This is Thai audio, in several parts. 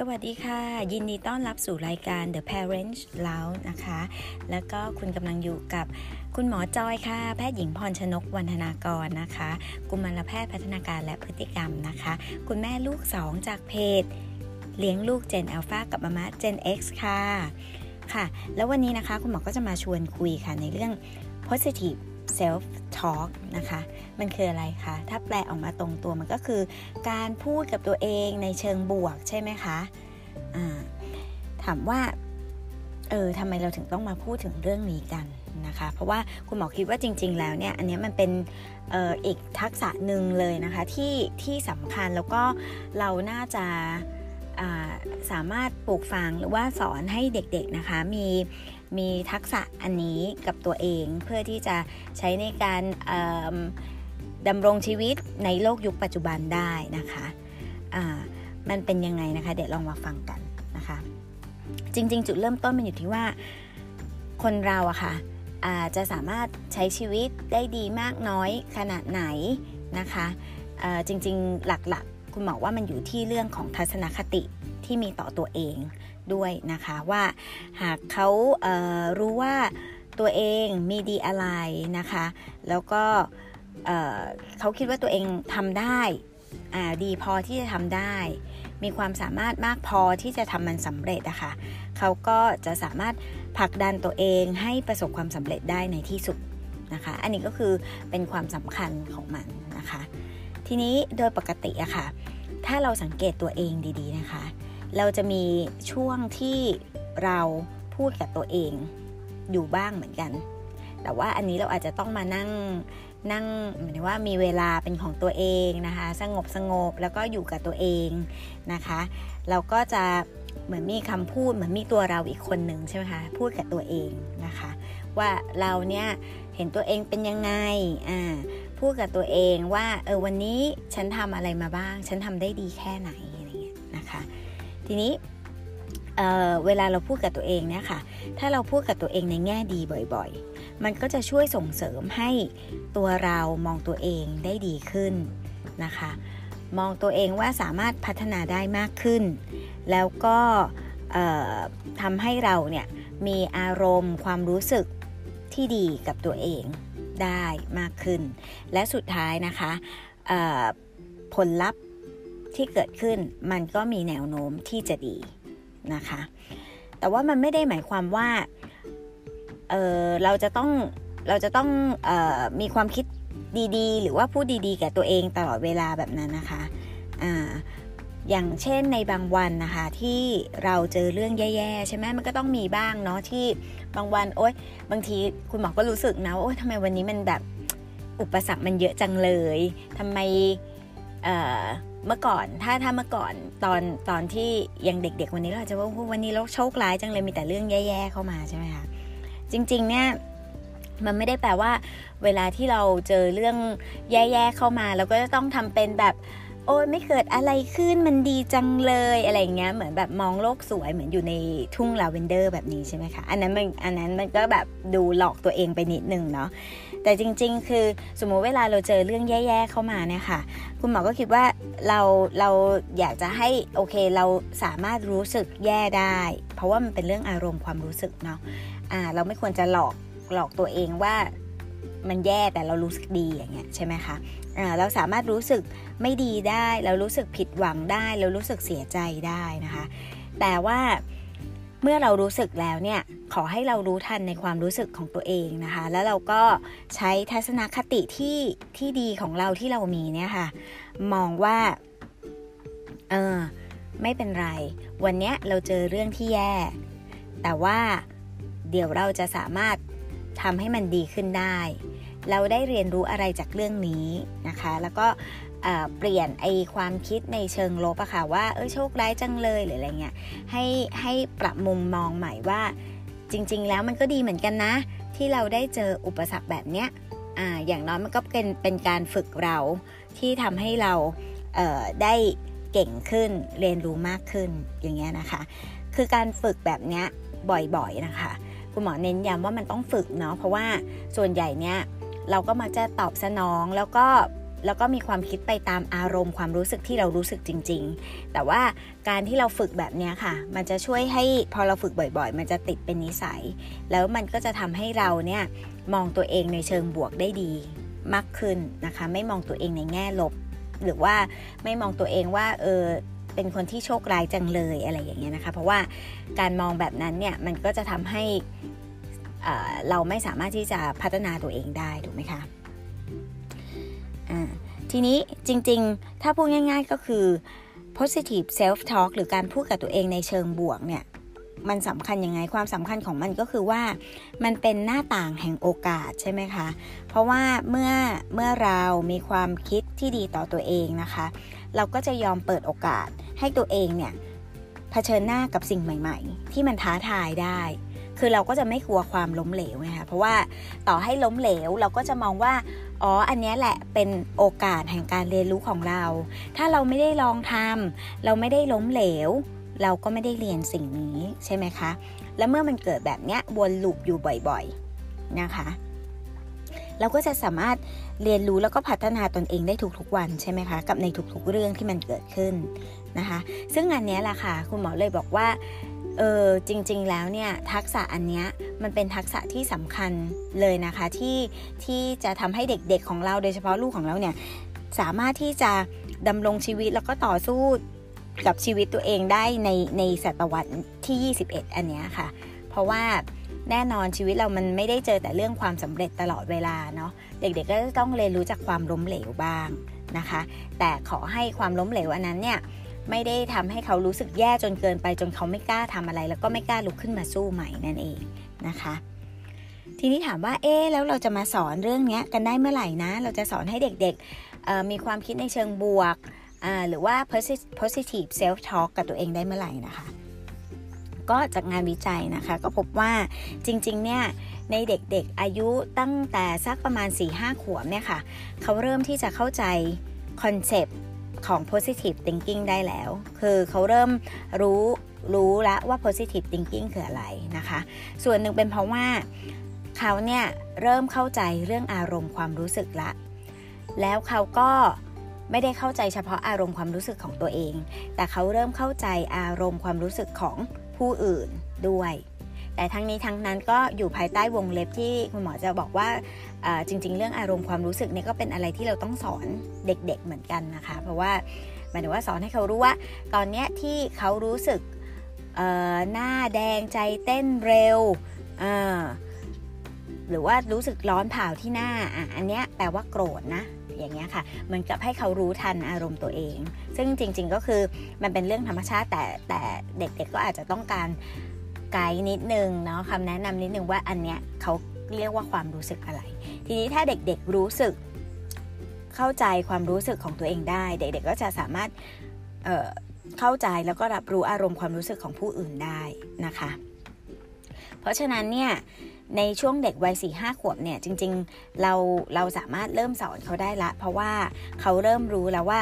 สวัสดีค่ะ ยินดีต้อนรับสู่รายการ The Parents Lounge นะคะ แล้วก็คุณกำลังอยู่กับคุณหมอจอยค่ะ แพทย์หญิงพรชนกวันธนากรนะคะ กุมารแพทย์พัฒนาการและพฤติกรรมนะคะ คุณแม่ลูก 2 จากเพจ เลี้ยงลูก Gen Alpha กับมาม่า Gen X ค่ะ ค่ะ แล้ววันนี้นะคะคุณหมอก็จะมาชวนคุยค่ะในเรื่อง positive self talk นะคะ มันคืออะไรคะ ถ้าแปลออกมาตรงตัวมันก็คือ การพูดกับตัวเองในเชิงบวกใช่ไหมคะะถามว่า เออทำไมเราถึงต้องมาพูดถึงเรื่องนี้กันนะคะ เพราะว่าคุณหมอคิดว่าจริง ๆ แล้วเนี่ย อันนี้มันเป็นอออีกทักษะหนึ่งเลยนะคะที่ที่สำคัญแล้วก็เราน่าจะสามารถปลูกฝังหรือว่าสอนให้เด็กๆนะคะมี มีทักษะอันนี้กับตัวเอง เพื่อที่จะใช้ในการดำรงชีวิตในโลกยุคปัจจุบันได้นะคะมันเป็นยังไงนะคะ เดี๋ยวลองมาฟังกันนะคะ จริง ๆ จุดเริ่มต้นมันอยู่ที่ว่าคนเราอะค่ะจะสามารถใช้ชีวิตได้ดีมากน้อยขนาดไหนนะคะจริงๆหลักๆ คุณหมอว่ามันอยู่ที่เรื่องของทัศนคติที่มีต่อตัวเอง ด้วยนะคะว่าหากเขาเรู้ว่าตัวเองมีดีอะไรนะคะ แล้วก็เเขาคิดว่าตัวเองทำได้ดีพอที่จะทำได้ มีความสามารถมากพอที่จะทำมันสำเร็จนะคะเขาก็จะสามารถผลักดันตัวเองให้ประสบความสำเร็จได้ในที่สุดนะคะ อันนี้ก็คือเป็นความสำคัญของมันนะคะ ทีนี้โดยปกติอะคะ่ะ ถ้าเราสังเกตตัวเองดีๆนะคะ เราจะมีช่วงที่เราพูดกับตัวเองอยู่บ้างเหมือนกัน แต่ว่าอันนี้เราอาจจะต้องมานั่งนั่งหมายถึงว่ามีเวลาเป็นของตัวเองนะคะ สงบสงบแล้วก็อยู่กับตัวเองนะคะ เราก็จะเหมือนมีคำพูดเหมือนมีตัวเราอีกคนหนึ่งใช่ไหมคะพูดกับตัวเองนะคะ ว่าเราเนี่ยเห็นตัวเองเป็นยังไงอ่าพูดกับตัวเองว่าเออวันนี้ฉันทำอะไรมาบ้าง ฉันทำได้ดีแค่ไหนอะไรเงี้ยนะคะ ทีนี้เเวลาเราพูดกับตัวเองเนี่ยค่ะ ถ้าเราพูดกับตัวเองในแง่ดีบ่อยๆ มันก็จะช่วยส่งเสริมให้ตัวเรามองตัวเองได้ดีขึ้นนะคะ มองตัวเองว่าสามารถพัฒนาได้มากขึ้น แล้วก็ทำให้เราเนี่ยมีอารมณ์ความรู้สึกที่ดีกับตัวเองได้มากขึ้น และสุดท้ายนะคะผลลัพธ์ ที่เกิดขึ้นมันก็มีแนวโน้มที่จะดีนะคะ แต่ว่ามันไม่ได้หมายความว่าเเราจะต้องเราจะต้องออมีความคิดดีๆ หรือว่าพูดดีๆแก่ตัวเองตลอดเวลาแบบนั้นนะคะอ่าอย่างเช่นในบางวันนะคะที่เราเจอเรื่องแย่ๆใช่ไหมมันก็ต้องมีบ้างเนาะที่บางวันโอ๊ยบางทีคุณหมอก็รู้สึกนะโอ๊ยทำไมวันนี้มันแบบอุปสรรคมันเยอะจังเลยทำไม เมื่อก่อนถ้าถ้าเมื่อก่อนตอนตอนที่ยังเด็ก ๆ วันนี้เราจะว่าวันนี้เราโชคร้ายจังเลยมีแต่เรื่องแย่ ๆ เข้ามาใช่ไหมคะจริง ๆ เนี่ยมันไม่ได้แปลว่า เวลาที่เราเจอเรื่องแย่ ๆ เข้ามาเราก็จะต้องทำเป็นแบบโอ้ยไม่เกิดอะไรขึ้นมันดีจังเลยอะไรเงี้ยเหมือนแบบมองโลกสวยเหมือนอยู่ในทุ่งลาเวนเดอร์แบบนี้ใช่ไหมคะอันนั้นมันอันนั้นมันก็แบบดูหลอกตัวเองไปนิดนึงเนาะ แต่จริง ๆ คือสมมุติเวลาเราเจอเรื่องแย่ ๆ เข้ามาเนี่ยค่ะ คุณหมอก็คิดว่าเราเราอยากจะให้โอเคเราสามารถรู้สึกแย่ได้ เพราะว่ามันเป็นเรื่องอารมณ์ความรู้สึกเนาะอ่าเราไม่ควรจะหลอกหลอกตัวเองว่ามันแย่แต่เรารู้สึกดีอย่างเงี้ยใช่ไหมคะอ่าเราสามารถรู้สึกไม่ดีได้ เรารู้สึกผิดหวังได้ เรารู้สึกเสียใจได้นะคะ แต่ว่า เมื่อเรารู้สึกแล้วเนี่ยขอให้เรารู้ทันในความรู้สึกของตัวเองนะคะ แล้วเราก็ใช้ทัศนคติที่ที่ดีของเราที่เรามีเนี่ยค่ะ มองว่าเออไม่เป็นไร วันนี้เราเจอเรื่องที่แย่ แต่ว่าเดี๋ยวเราจะสามารถทำให้มันดีขึ้นได้ เราได้เรียนรู้อะไรจากเรื่องนี้นะคะ แล้วก็ เปลี่ยนไอความคิดในเชิงลบอะค่ะว่าเออโชคร้ายจังเลยหรืออะไรเงี้ยให้ให้ปรับมุมมองใหม่ว่า จริง ๆ แล้วมันก็ดีเหมือนกันนะ ที่เราได้เจออุปสรรคแบบเนี้ยออย่างน้อยมันก็เป็นเป็นการฝึกเราที่ทำให้เราเได้เก่งขึ้นเรียนรู้มากขึ้นอย่างเงี้ยนะคะ คือการฝึกแบบเนี้ยบ่อยๆนะคะคุณหมอเน้นย้ำว่ามันต้องฝึกเนาะเพราะว่าส่วนใหญ่เนี้ยเราก็มักจะตอบสนองแล้วก็ แล้วก็มีความคิดไปตามอารมณ์ความรู้สึกที่เรารู้สึกจริง ๆ แต่ว่าการที่เราฝึกแบบนี้ค่ะ มันจะช่วยให้พอเราฝึกบ่อย ๆ มันจะติดเป็นนิสัย แล้วมันก็จะทำให้เราเนี่ยมองตัวเองในเชิงบวกได้ดีมากขึ้นนะคะ ไม่มองตัวเองในแง่ลบ หรือว่าไม่มองตัวเองว่าเออเป็นคนที่โชคร้ายจังเลยอะไรอย่างเงี้ยนะคะ เพราะว่าการมองแบบนั้นเนี่ยมันก็จะทำให้เราไม่สามารถที่จะพัฒนาตัวเองได้ถูกไหมคะ ทีนี้จริงๆ ถ้าพูดง่าย ๆก็คือ positive self talk หรือการพูดกับตัวเองในเชิงบวกเนี่ย มันสำคัญยังไงความสำคัญของมันก็คือว่า มันเป็นหน้าต่างแห่งโอกาสใช่ไหมคะ เพราะว่าเมื่อเมื่อเรามีความคิดที่ดีต่อตัวเองนะคะ เราก็จะยอมเปิดโอกาสให้ตัวเองเนี่ยเผชิญหน้ากับสิ่งใหม่ ๆ ที่มันท้าทายได้ คือเราก็จะไม่กลัวความล้มเหลวนะคะเพราะว่าต่อให้ล้มเหลวเราก็จะมองว่าอ๋ออันนี้แหละเป็นโอกาสแห่งการเรียนรู้ของเรา ถ้าเราไม่ได้ลองทำเราไม่ได้ล้มเหลว เราก็ไม่ได้เรียนสิ่งนี้ใช่ไหมคะ และเมื่อมันเกิดแบบนี้วนลูปอยู่บ่อยๆนะคะ เราก็จะสามารถเรียนรู้แล้วก็พัฒนาตนเองได้ทุกๆวันใช่ไหมคะ กับในทุกๆเรื่องที่มันเกิดขึ้นนะคะ ซึ่งอันนี้แหละค่ะคุณหมอเลยบอกว่าเออจริงๆแล้วเนี่ยทักษะอันเนี้ยมันเป็นทักษะที่สำคัญเลยนะคะที่ที่จะทำให้เด็กๆของเราโดยเฉพาะลูกของเราเนี่ยสามารถที่จะดำรงชีวิตแล้วก็ต่อสู้กับชีวิตตัวเองได้ในในศตวรรษที่ 21 อันเนี้ยค่ะ เพราะว่า แน่นอนชีวิตเรามันไม่ได้เจอแต่เรื่องความสำเร็จตลอดเวลาเนาะเด็กๆก็จะต้องเรียนรู้จากความล้มเหลวบ้างนะคะ แต่ขอให้ความล้มเหลวอันนั้นเนี่ยไม่ได้ทำให้เขารู้สึกแย่จนเกินไปจนเขาไม่กล้าทำอะไร แล้วก็ไม่กล้าลุกขึ้นมาสู้ใหม่นั่นเองนะคะ ทีนี้ถามว่าเอ๊แล้วเราจะมาสอนเรื่องนี้กันได้เมื่อไหร่นะ เราจะสอนให้เด็กๆมีความคิดในเชิงบวกหรือว่า positive self talk กับตัวเองได้เมื่อไหร่นะคะ ก็จากงานวิจัยนะคะ ก็พบว่าจริงๆเนี่ยในเด็กๆอายุตั้งแต่สักประมาณ 4-5 ขวบเนี่ยค่ะ เขาเริ่มที่จะเข้าใจคอนเซปต์ของ positive thinking ได้แล้ว คือเขาเริ่มรู้รู้แล้วว่า positive thinking คืออะไรนะคะ ส่วนหนึ่งเป็นเพราะว่าเขาเนี่ยเริ่มเข้าใจเรื่องอารมณ์ความรู้สึกละ แล้วเขาก็ไม่ได้เข้าใจเฉพาะอารมณ์ความรู้สึกของตัวเอง แต่เขาเริ่มเข้าใจอารมณ์ความรู้สึกของ ผู้อื่นด้วย แต่ทั้งนี้ทั้งนั้นก็อยู่ภายใต้วงเล็บที่คุณหมอจะบอกว่าจริง ๆ เรื่องอารมณ์ความรู้สึกเนี่ยก็เป็นอะไรที่เราต้องสอนเด็ก ๆ เหมือนกันนะคะ เพราะว่าหมายถึงว่าสอนให้เขารู้ว่า ตอนนี้ที่เขารู้สึกหน้าแดงใจเต้นเร็วหรือว่ารู้สึกร้อนเผาที่หน้าอะอันเนี้ยแปลว่าโกรธนะ อย่างเงี้ยค่ะ เหมือนกับให้เขารู้ทันอารมณ์ตัวเอง ซึ่งจริง ๆ ก็คือมันเป็นเรื่องธรรมชาติแต่แต่เด็กๆก็อาจจะต้องการไกด์นิดนึงเนาะคำแนะนำนิดนึงว่าอันเนี้ยเขาเรียกว่าความรู้สึกอะไร ทีนี้ถ้าเด็กๆรู้สึกเข้าใจความรู้สึกของตัวเองได้ เด็ก ๆ ก็จะสามารถเเข้าใจแล้วก็รับรู้อารมณ์ความรู้สึกของผู้อื่นได้นะคะ เพราะฉะนั้นเนี่ย ในช่วงเด็กวัยสี่ห้าขวบเนี่ยจริงๆเราเราสามารถเริ่มสอนเขาได้ละ เพราะว่าเขาเริ่มรู้แล้วว่า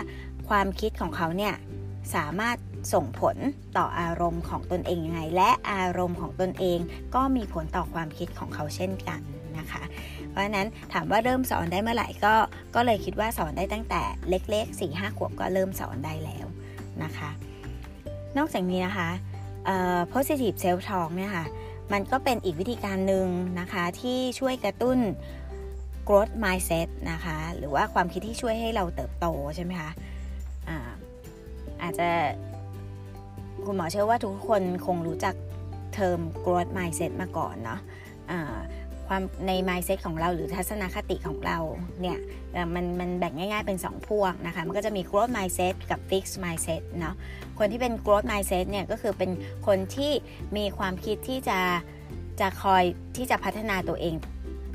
ความคิดของเขาเนี่ยสามารถส่งผลต่ออารมณ์ของตนเองยังไง และอารมณ์ของตนเองก็มีผลต่อความคิดของเขาเช่นกันนะคะ เพราะฉะนั้นถามว่าเริ่มสอนได้เมื่อไหร่ก็ก็เลยคิดว่าสอนได้ตั้งแต่เล็กๆ4ี่ห้าขวบก็เริ่มสอนได้แล้วนะคะ นอกจากนี้นะคะ positive self talk เนี่ยค่ะ มันก็เป็นอีกวิธีการหนึ่งนะคะที่ช่วยกระตุ้น growth mindset นะคะหรือว่าความคิดที่ช่วยให้เราเติบโตใช่ไหมคะอาอาจจะคุณหมอเชื่อว่าทุกคนคงรู้จักเทอม growth mindset มาก่อนเนาะะ ความใน mindset ของเราหรือทัศนคติของเราเนี่ยมันมันแบ่งง่าย ๆเป็น 2 พวกนะคะ มันก็จะมี growth mindset กับ fixed mindset เนาะคนที่เป็น growth mindset เนี่ยก็คือเป็นคนที่มีความคิดที่จะจะคอยที่จะพัฒนาตัวเอง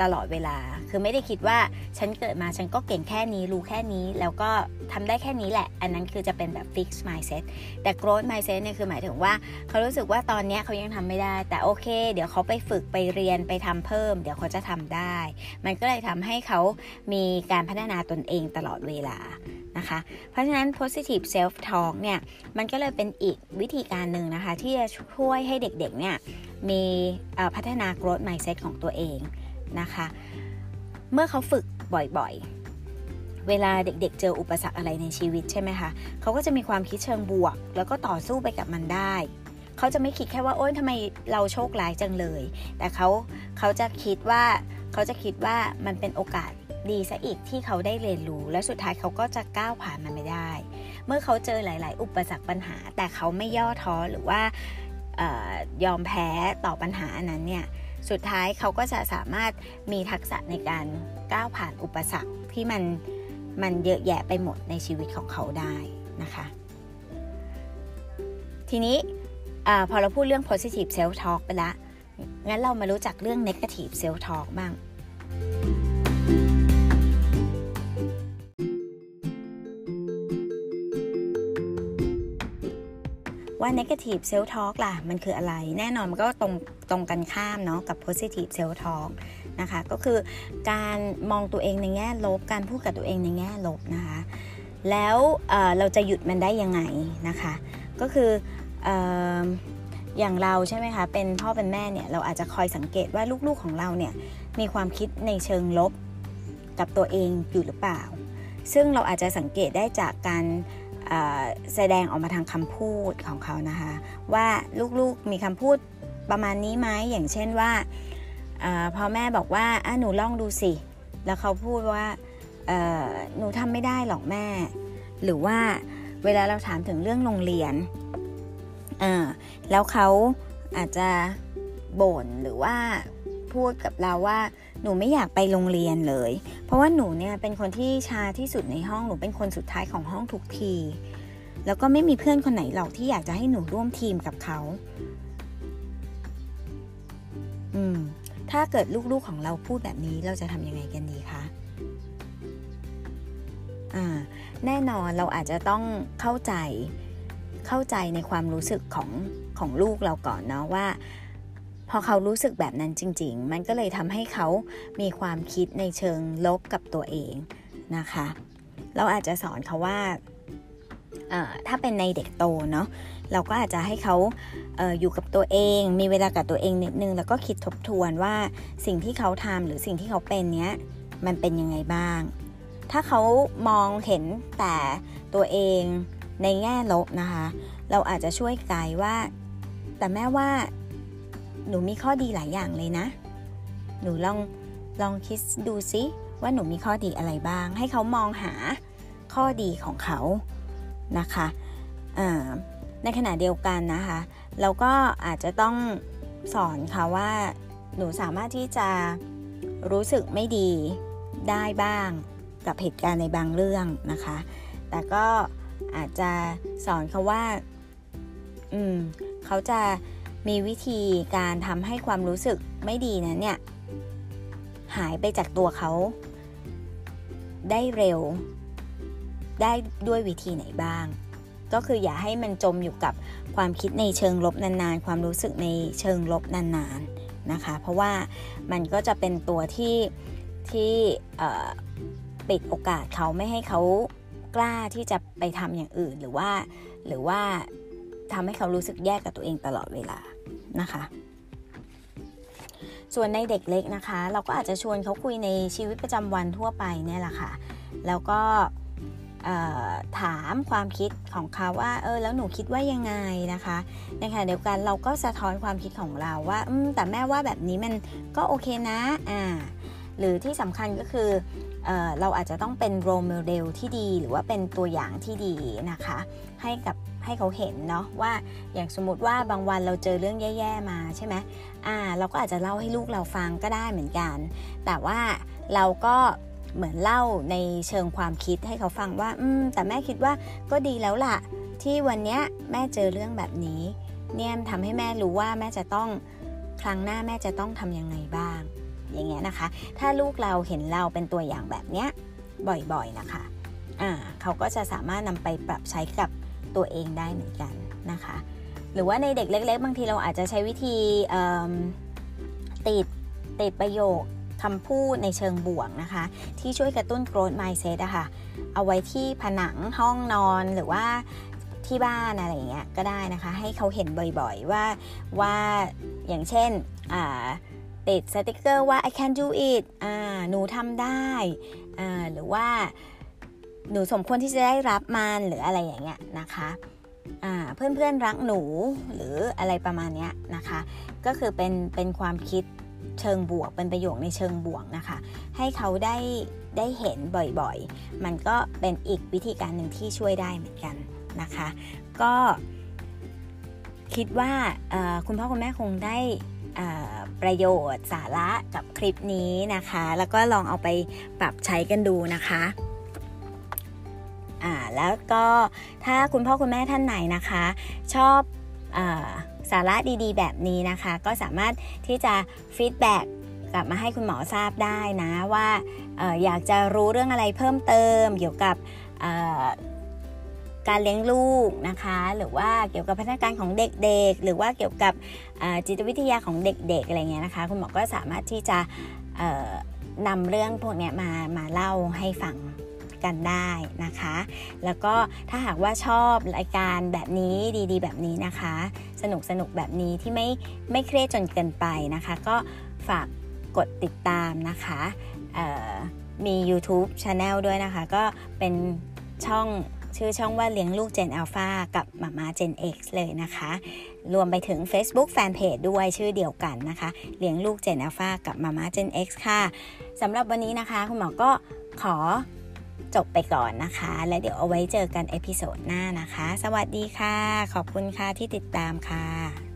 ตลอดเวลา คือไม่ได้คิดว่าฉันเกิดมาฉันก็เก่งแค่นี้รู้แค่นี้ แล้วก็ทำได้แค่นี้แหละ อันนั้นคือจะเป็นแบบ fix mindset แต่ growth mindset เนี่ยคือหมายถึงว่า เขารู้สึกว่าตอนนี้เขายังทำไม่ได้ แต่โอเค เดี๋ยวเขาไปฝึกไปเรียนไปทำเพิ่ม เดี๋ยวเขาจะทำได้ มันก็เลยทำให้เขามีการพัฒนาตนเองตลอดเวลานะคะ เพราะฉะนั้น positive self talk เนี่ย มันก็เลยเป็นอีกวิธีการหนึ่งนะคะ ที่จะช่วยให้เด็กๆเนี่ยมีพัฒนา growth mindset ของตัวเอง นะคะ เมื่อเขาฝึกบ่อยๆ เวลาเด็กๆ เจออุปสรรคอะไรในชีวิตใช่ไหมคะเขาก็จะมีความคิดเชิงบวก แล้วก็ต่อสู้ไปกับมันได้เขาจะไม่คิดแค่ว่าโอ๊ยทำไมเราโชคร้ายจังเลย แต่เขาเขาจะคิดว่าเขาจะคิดว่ามันเป็นโอกาสดีซะอีกที่เขาได้เรียนรู้ และสุดท้ายเขาก็จะก้าวผ่านมันไม่ได้ เมื่อเขาเจอหลาย ๆ อุปสรรคปัญหา แต่เขาไม่ย่อท้อหรือว่ายอมแพ้ต่อปัญหานั้นเนี่ย สุดท้ายเขาก็จะสามารถมีทักษะในการก้าวผ่านอุปสรรคที่มันมันเยอะแยะไปหมดในชีวิตของเขาได้นะคะ ทีนี้อพอเราพูดเรื่อง positive self talk ไปละ งั้นเรามารู้จักเรื่อง negative self talk บ้าง ว่า negative self talk ล่ะ มันคืออะไร แน่นอนมันก็ตรงตรงกันข้ามเนาะกับ positive self talk นะคะ ก็คือการมองตัวเองในแง่ลบ การพูดกับตัวเองในแง่ลบนะคะ แล้วเเราจะหยุดมันได้ยังไงนะคะ ก็คือออย่างเราใช่ไหมคะ เป็นพ่อเป็นแม่เนี่ย เราอาจจะคอยสังเกตว่าลูกๆของเราเนี่ย มีความคิดในเชิงลบกับตัวเองอยู่หรือเปล่า ซึ่งเราอาจจะสังเกตได้จากการ แสดงออกมาทางคำพูดของเขานะคะ ว่าลูกๆมีคำพูดประมาณนี้ไหมอย่างเช่นว่าอพอแม่บอกว่าหนูลองดูสิ แล้วเขาพูดว่าหนูทำไม่ได้หรอกแม่ หรือว่าเวลาเราถามถึงเรื่องโรงเรียนแล้วเขาอาจจะบ่นหรือว่า พูดกับเราว่าหนูไม่อยากไปโรงเรียนเลย เพราะว่าหนูเนี่ยเป็นคนที่ชาที่สุดในห้องหนูเป็นคนสุดท้ายของห้องทุกที แล้วก็ไม่มีเพื่อนคนไหนหรอกที่อยากจะให้หนูร่วมทีมกับเขาอืมถ้าเกิดลูกๆของเราพูดแบบนี้เราจะทำยังไงกันดีคะอ่าแน่นอนเราอาจจะต้องเข้าใจเข้าใจในความรู้สึกของของลูกเราก่อนเนาะว่า พอเขารู้สึกแบบนั้นจริง ๆ มันก็เลยทำให้เขามีความคิดในเชิงลบกับตัวเองนะคะ เราอาจจะสอนเขาว่าถ้าเป็นในเด็กโตเนาะเราก็อาจจะให้เขาอออยู่กับตัวเอง มีเวลากับตัวเองนิดนึง แล้วก็คิดทบทวนว่าสิ่งที่เขาทำหรือสิ่งที่เขาเป็นเนี้ยมันเป็นยังไงบ้าง ถ้าเขามองเห็นแต่ตัวเองในแง่ลบนะคะ เราอาจจะช่วยไกด์ว่า แต่แม่ว่า หนูมีข้อดีหลายอย่างเลยนะ หนูลองลองคิดดูซิว่าหนูมีข้อดีอะไรบ้าง ให้เขามองหาข้อดีของเขานะคะในขณะเดียวกันนะคะ เราก็อาจจะต้องสอนเขาว่าหนูสามารถที่จะรู้สึกไม่ดีได้บ้างกับเหตุการณ์ในบางเรื่องนะคะ แต่ก็อาจจะสอนเขาว่า อืมเขาจะ มีวิธีการทำให้ความรู้สึกไม่ดีนั้นเนี่ย หายไปจากตัวเขา ได้เร็ว ได้ด้วยวิธีไหนบ้าง ก็คืออย่าให้มันจมอยู่กับความคิดในเชิงลบนานๆ ความรู้สึกในเชิงลบนานๆนะคะ เพราะว่ามันก็จะเป็นตัวที่ที่ปิดโอกาสเขาไม่ให้เขากล้าที่จะไปทำอย่างอื่นหรือว่าหรือว่า ทำให้เขารู้สึกแยกกับตัวเองตลอดเวลานะคะ ส่วนในเด็กเล็กนะคะ เราก็อาจจะชวนเขาคุยในชีวิตประจำวันทั่วไปเนี่ยแหละค่ะ แล้วก็ถามความคิดของเขาว่าเออแล้วหนูคิดว่ายังไงนะคะในขณะเดียวกันเราก็สะท้อนความคิดของเราว่าอืมแต่แม่ว่าแบบนี้มันก็โอเคนะอ่าหรือที่สำคัญก็คือ เเราอาจจะต้องเป็นโรโมเดลที่ดีหรือว่าเป็นตัวอย่างที่ดีนะคะ ให้กับให้เขาเห็นเนาะว่าอย่างสมมติว่าบางวันเราเจอเรื่องแย่ๆมาใช่ไหมอ่าเราก็อาจจะเล่าให้ลูกเราฟังก็ได้เหมือนกัน แต่ว่าเราก็เหมือนเล่าในเชิงความคิดให้เขาฟังว่า อืม แต่แม่คิดว่าก็ดีแล้วล่ะ ที่วันนี้แม่เจอเรื่องแบบนี้ เนี่ยทำให้แม่รู้ว่าแม่จะต้องครั้งหน้าแม่จะต้องทำยังไงบ้าง อย่างเงี้ยนะคะ ถ้าลูกเราเห็นเราเป็นตัวอย่างแบบเนี้ยบ่อยๆนะคะอ่าเขาก็จะสามารถนำไปปรับใช้กับตัวเองได้เหมือนกันนะคะ หรือว่าในเด็กเล็ก ๆ บางทีเราอาจจะใช้วิธีติดติดประโยคคำพูดในเชิงบวกนะคะ ที่ช่วยกระตุ้น growth mindset อะคะ่ะเอาไว้ที่ผนังห้องนอนหรือว่าที่บ้านอะไรเงี้ยก็ได้นะคะ ให้เขาเห็นบ่อยๆว่าว่าอย่างเช่นอ่า ติดสติกเกอร์ว่า I can do it อ่าหนูทำได้อ่าหรือว่าหนูสมควรที่จะได้รับมันหรืออะไรอย่างเงี้ยนะคะเพื่อนเพื่อนรักหนูหรืออะไรประมาณนี้นะคะ ก็คือเป็นเป็นความคิดเชิงบวกเป็นประโยคในเชิงบวกนะคะ ให้เขาได้ได้เห็นบ่อยๆ มันก็เป็นอีกวิธีการหนึ่งที่ช่วยได้เหมือนกันนะคะ ก็คิดว่าคุณพ่อคุณแม่คงได้ ประโยชน์สาระกับคลิปนี้นะคะ แล้วก็ลองเอาไปปรับใช้กันดูนะคะอ่าแล้วก็ถ้าคุณพ่อคุณแม่ท่านไหนนะคะ ชอบอสาระดีๆ แบบนี้นะคะ ก็สามารถที่จะ feedback กลับมาให้คุณหมอทราบได้นะว่าอออยากจะรู้เรื่องอะไรเพิ่มเติมเกี่ยวกับ การเลี้ยงลูกนะคะ หรือว่าเกี่ยวกับพัฒนาการของเด็กๆ หรือว่าเกี่ยวกับจิตวิทยาของเด็ก ๆ อะไรเงี้ยนะคะ คุณหมอก็สามารถที่จะนำเรื่องพวกนี้มามาเล่าให้ฟังกันได้นะคะ แล้วก็ถ้าหากว่าชอบรายการแบบนี้ดีๆ แบบนี้นะคะ สนุกสนุกแบบนี้ที่ไม่ไม่เครียดจนเกินไปนะคะ ก็ฝากกดติดตามนะคะมี YouTube Channel ด้วยนะคะ ก็เป็นช่อง ชื่อช่องว่าเลี้ยงลูก Gen Alpha กับมาม่า Gen X เลยนะคะ รวมไปถึง Facebook Fanpage ด้วยชื่อเดียวกันนะคะ เลี้ยงลูก Gen Alpha กับมาม่า Gen X ค่ะสำหรับวันนี้นะคะ คุณหมอก็ขอจบไปก่อนนะคะ และเดี๋ยวเอาไว้เจอกัน episode หน้านะคะ สวัสดีค่ะ ขอบคุณค่ะที่ติดตามค่ะ